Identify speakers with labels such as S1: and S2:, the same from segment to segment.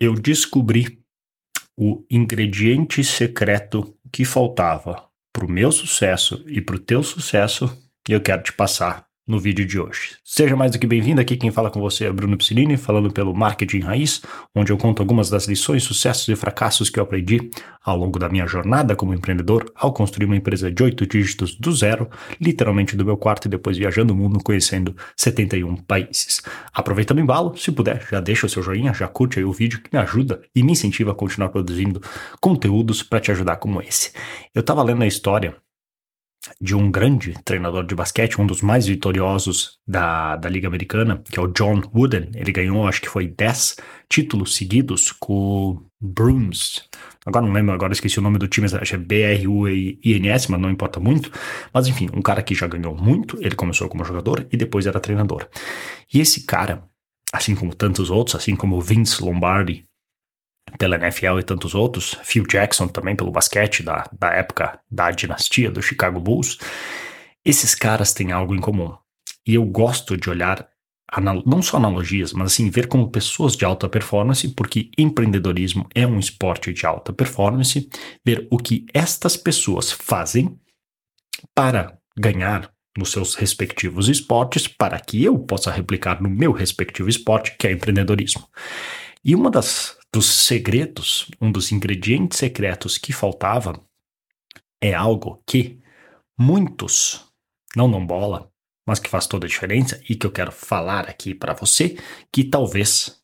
S1: eu descobri o ingrediente secreto que faltava para o meu sucesso e para o teu sucesso e eu quero te passar no vídeo de hoje. Seja mais do que bem-vindo aqui, quem fala com você é Bruno Piscilini, falando pelo Marketing Raiz, onde eu conto algumas das lições, sucessos e fracassos que eu aprendi ao longo da minha jornada como empreendedor ao construir uma empresa de oito dígitos do zero, literalmente do meu quarto e depois viajando o mundo conhecendo 71 países. Aproveita o embalo, se puder, já deixa o seu joinha, já curte aí o vídeo que me ajuda e me incentiva a continuar produzindo conteúdos para te ajudar como esse. Eu estava lendo a história de um grande treinador de basquete, um dos mais vitoriosos da, da Liga Americana, que é o John Wooden. Ele ganhou, acho que foi 10 títulos seguidos com Bruins. Agora não lembro, agora esqueci o nome do time, acho que é B-R-U-I-N-S, mas não importa muito. Mas enfim, um cara que já ganhou muito, ele começou como jogador e depois era treinador. E esse cara, assim como tantos outros, assim como Vince Lombardi, pela NFL e tantos outros, Phil Jackson também pelo basquete da, da época da dinastia do Chicago Bulls, esses caras têm algo em comum. E eu gosto de olhar não só analogias, mas assim ver como pessoas de alta performance, porque empreendedorismo é um esporte de alta performance, ver o que estas pessoas fazem para ganhar nos seus respectivos esportes, para que eu possa replicar no meu respectivo esporte, que é empreendedorismo. E uma das dos segredos, um dos ingredientes secretos que faltava é algo que muitos não dão bola, mas que faz toda a diferença e que eu quero falar aqui para você, que talvez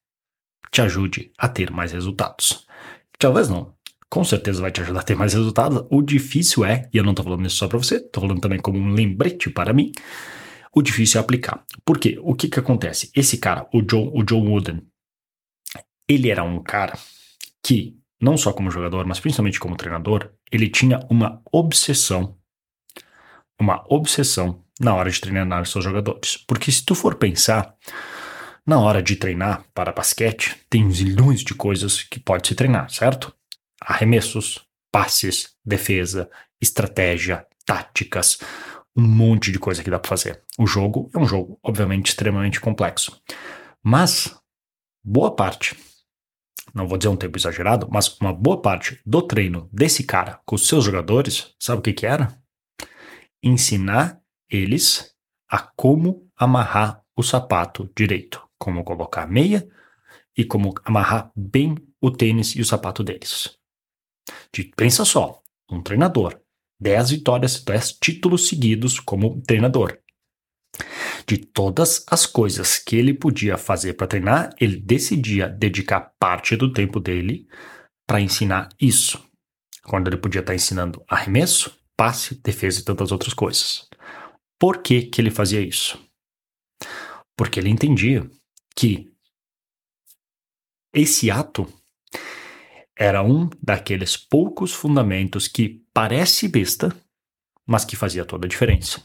S1: te ajude a ter mais resultados. Talvez não, com certeza vai te ajudar a ter mais resultados. O difícil é, e eu não tô falando isso só para você, tô falando também como um lembrete para mim, o difícil é aplicar. Por quê? O que que acontece? Esse cara, o John, o John Wooden, ele era um cara que, não só como jogador, mas principalmente como treinador, ele tinha uma obsessão, uma obsessão na hora de treinar seus jogadores. Porque se tu for pensar, na hora de treinar para basquete, tem zilhões de coisas que pode se treinar, certo? Arremessos, passes, defesa, estratégia, táticas, um monte de coisa que dá para fazer. O jogo é um jogo, obviamente, extremamente complexo. Mas boa parte não vou dizer um tempo exagerado, mas uma boa parte do treino desse cara com os seus jogadores, sabe o que que era? Ensinar eles a como amarrar o sapato direito, como colocar meia e como amarrar bem o tênis e o sapato deles. Pensa só, um treinador, 10 vitórias, 10 títulos seguidos como treinador de todas as coisas que ele podia fazer para treinar, ele decidia dedicar parte do tempo dele para ensinar isso. Quando ele podia estar tá ensinando arremesso, passe, defesa e tantas outras coisas. Por que, que ele fazia isso? Porque ele entendia que esse ato era um daqueles poucos fundamentos que parece besta, mas que fazia toda a diferença.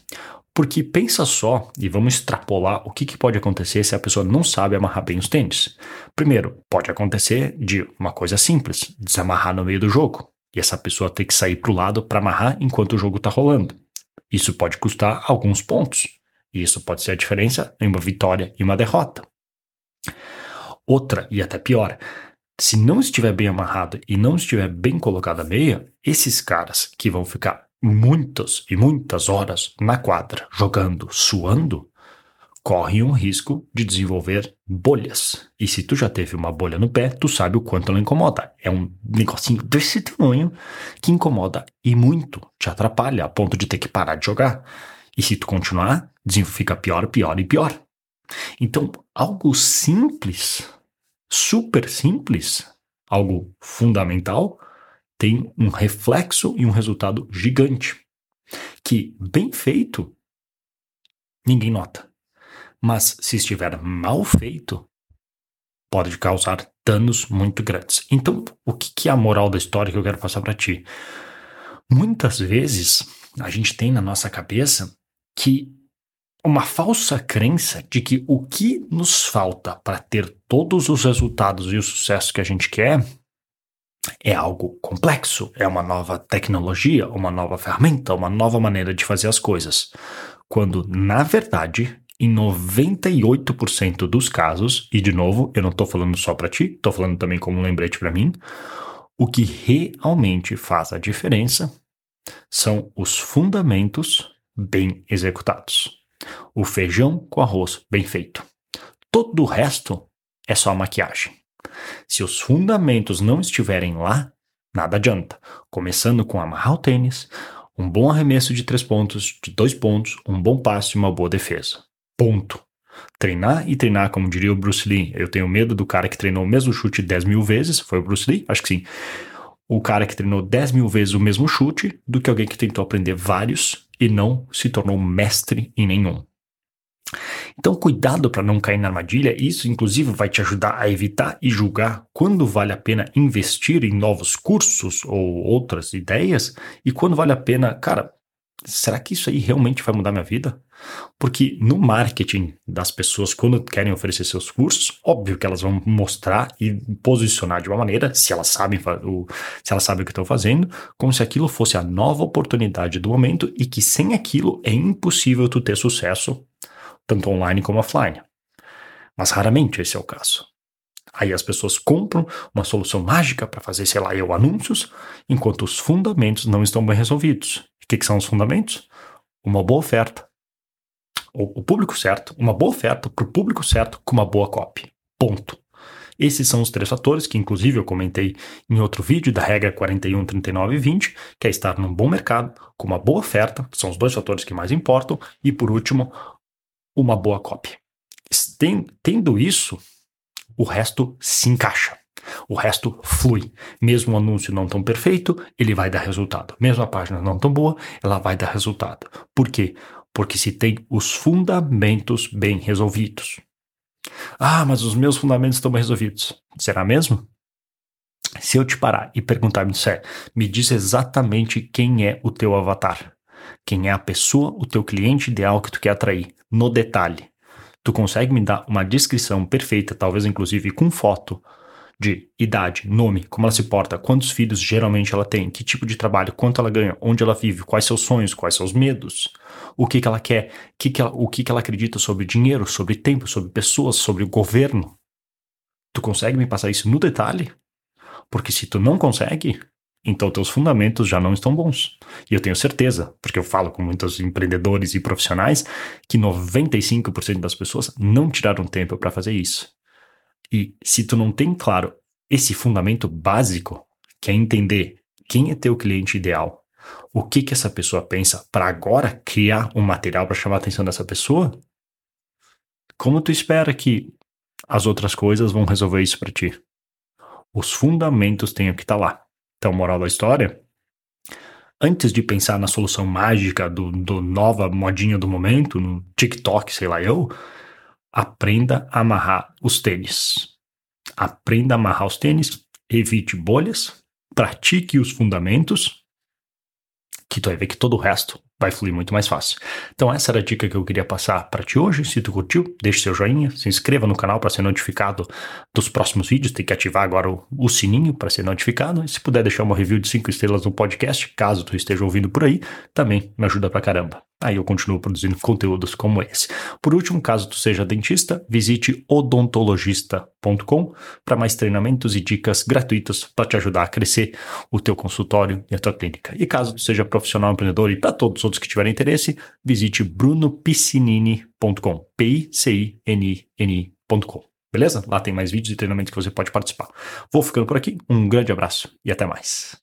S1: Porque pensa só, e vamos extrapolar o que, que, pode acontecer se a pessoa não sabe amarrar bem os tênis. Primeiro, pode acontecer de uma coisa simples, desamarrar no meio do jogo, e essa pessoa ter que sair para o lado para amarrar enquanto o jogo está rolando. Isso pode custar alguns pontos, e isso pode ser a diferença em uma vitória e uma derrota. Outra, e até pior, se não estiver bem amarrado e não estiver bem colocada a meia, esses caras que vão ficar muitas e muitas horas na quadra jogando, suando, corre um risco de desenvolver bolhas. E se tu já teve uma bolha no pé, tu sabe o quanto ela incomoda. É um negocinho desse tamanho que incomoda e muito, te atrapalha a ponto de ter que parar de jogar. E se tu continuar, fica pior, pior e pior. Então, algo simples, super simples, algo fundamental, tem um reflexo e um resultado gigante. Que, bem feito, ninguém nota. Mas se estiver mal feito, pode causar danos muito grandes. Então, o que é a moral da história que eu quero passar para ti? Muitas vezes a gente tem na nossa cabeça que uma falsa crença de que o que nos falta para ter todos os resultados e o sucesso que a gente quer é algo complexo, é uma nova tecnologia, uma nova ferramenta, uma nova maneira de fazer as coisas. Quando, na verdade, Em 98% dos casos, e de novo, eu não estou falando só para ti, estou falando também como um lembrete para mim, o que realmente faz a diferença são os fundamentos bem executados. O feijão com arroz bem feito. Todo o resto é só maquiagem. Se os fundamentos não estiverem lá, nada adianta. Começando com amarrar o tênis, um bom arremesso de três pontos, de dois pontos, um bom passe e uma boa defesa. Ponto. Treinar e treinar, como diria o Bruce Lee. Eu tenho medo do cara que treinou o mesmo chute 10 mil vezes. Foi o Bruce Lee? Acho que sim. O cara que treinou 10 mil vezes o mesmo chute do que alguém que tentou aprender vários e não se tornou mestre em nenhum. Então, cuidado para não cair na armadilha. Isso, inclusive, vai te ajudar a evitar e julgar quando vale a pena investir em novos cursos ou outras ideias e quando vale a pena, cara, será que isso aí realmente vai mudar minha vida? Porque no marketing das pessoas, quando querem oferecer seus cursos, óbvio que elas vão mostrar e posicionar de uma maneira, se elas sabem se elas sabem o que estão fazendo, como se aquilo fosse a nova oportunidade do momento e que sem aquilo é impossível tu ter sucesso, tanto online como offline. Mas raramente esse é o caso. Aí as pessoas compram uma solução mágica para fazer, sei lá, eu anúncios, enquanto os fundamentos não estão bem resolvidos. O que, que são os fundamentos? Uma boa oferta, o, público certo, uma boa oferta para o público certo com uma boa copy. Ponto. Esses são os três fatores que, inclusive, eu comentei em outro vídeo da regra 41, 39 e 20, que é estar num bom mercado, com uma boa oferta, que são os dois fatores que mais importam, e, por último, uma boa copy. Tendo isso, o resto se encaixa. O resto flui. Mesmo o anúncio não tão perfeito, ele vai dar resultado. Mesmo a página não tão boa, ela vai dar resultado. Por quê? Porque se tem os fundamentos bem resolvidos. Ah, mas os meus fundamentos estão bem resolvidos. Será mesmo? Se eu te parar e perguntar, me me diz exatamente quem é o teu avatar. Quem é a pessoa, o teu cliente ideal que tu quer atrair, no detalhe. Tu consegue me dar uma descrição perfeita, talvez inclusive com foto, de idade, nome, como ela se porta, quantos filhos geralmente ela tem, que tipo de trabalho, quanto ela ganha, onde ela vive, quais seus sonhos, quais seus medos, o que, que ela quer, que que ela, o que, que ela acredita sobre dinheiro, sobre tempo, sobre pessoas, sobre o governo. Tu consegue me passar isso no detalhe? Porque se tu não consegue, então teus fundamentos já não estão bons. E eu tenho certeza, porque eu falo com muitos empreendedores e profissionais, que 95% das pessoas não tiraram tempo para fazer isso. E se tu não tem claro esse fundamento básico, que é entender quem é teu cliente ideal, o que que essa pessoa pensa para agora criar um material para chamar a atenção dessa pessoa, como tu espera que as outras coisas vão resolver isso para ti? Os fundamentos têm que estar tá lá. Então, moral da história, antes de pensar na solução mágica do, do nova modinha do momento, no TikTok, sei lá eu, aprenda a amarrar os tênis. Aprenda a amarrar os tênis, evite bolhas, pratique os fundamentos, que tu vai ver que todo o resto vai fluir muito mais fácil. Então essa era a dica que eu queria passar para ti hoje. Se tu curtiu, deixe seu joinha, se inscreva no canal para ser notificado dos próximos vídeos. Tem que ativar agora o, o sininho para ser notificado. E se puder deixar uma review de 5 estrelas no podcast, caso tu esteja ouvindo por aí, também me ajuda pra caramba. Aí eu continuo produzindo conteúdos como esse. Por último, caso tu seja dentista, visite para mais treinamentos e dicas gratuitas para te ajudar a crescer o teu consultório e a tua clínica. E caso seja profissional empreendedor e para todos os outros que tiverem interesse, visite brunopiscinini.com, p i n n i.com. Beleza? Lá tem mais vídeos e treinamentos que você pode participar. Vou ficando por aqui. Um grande abraço e até mais.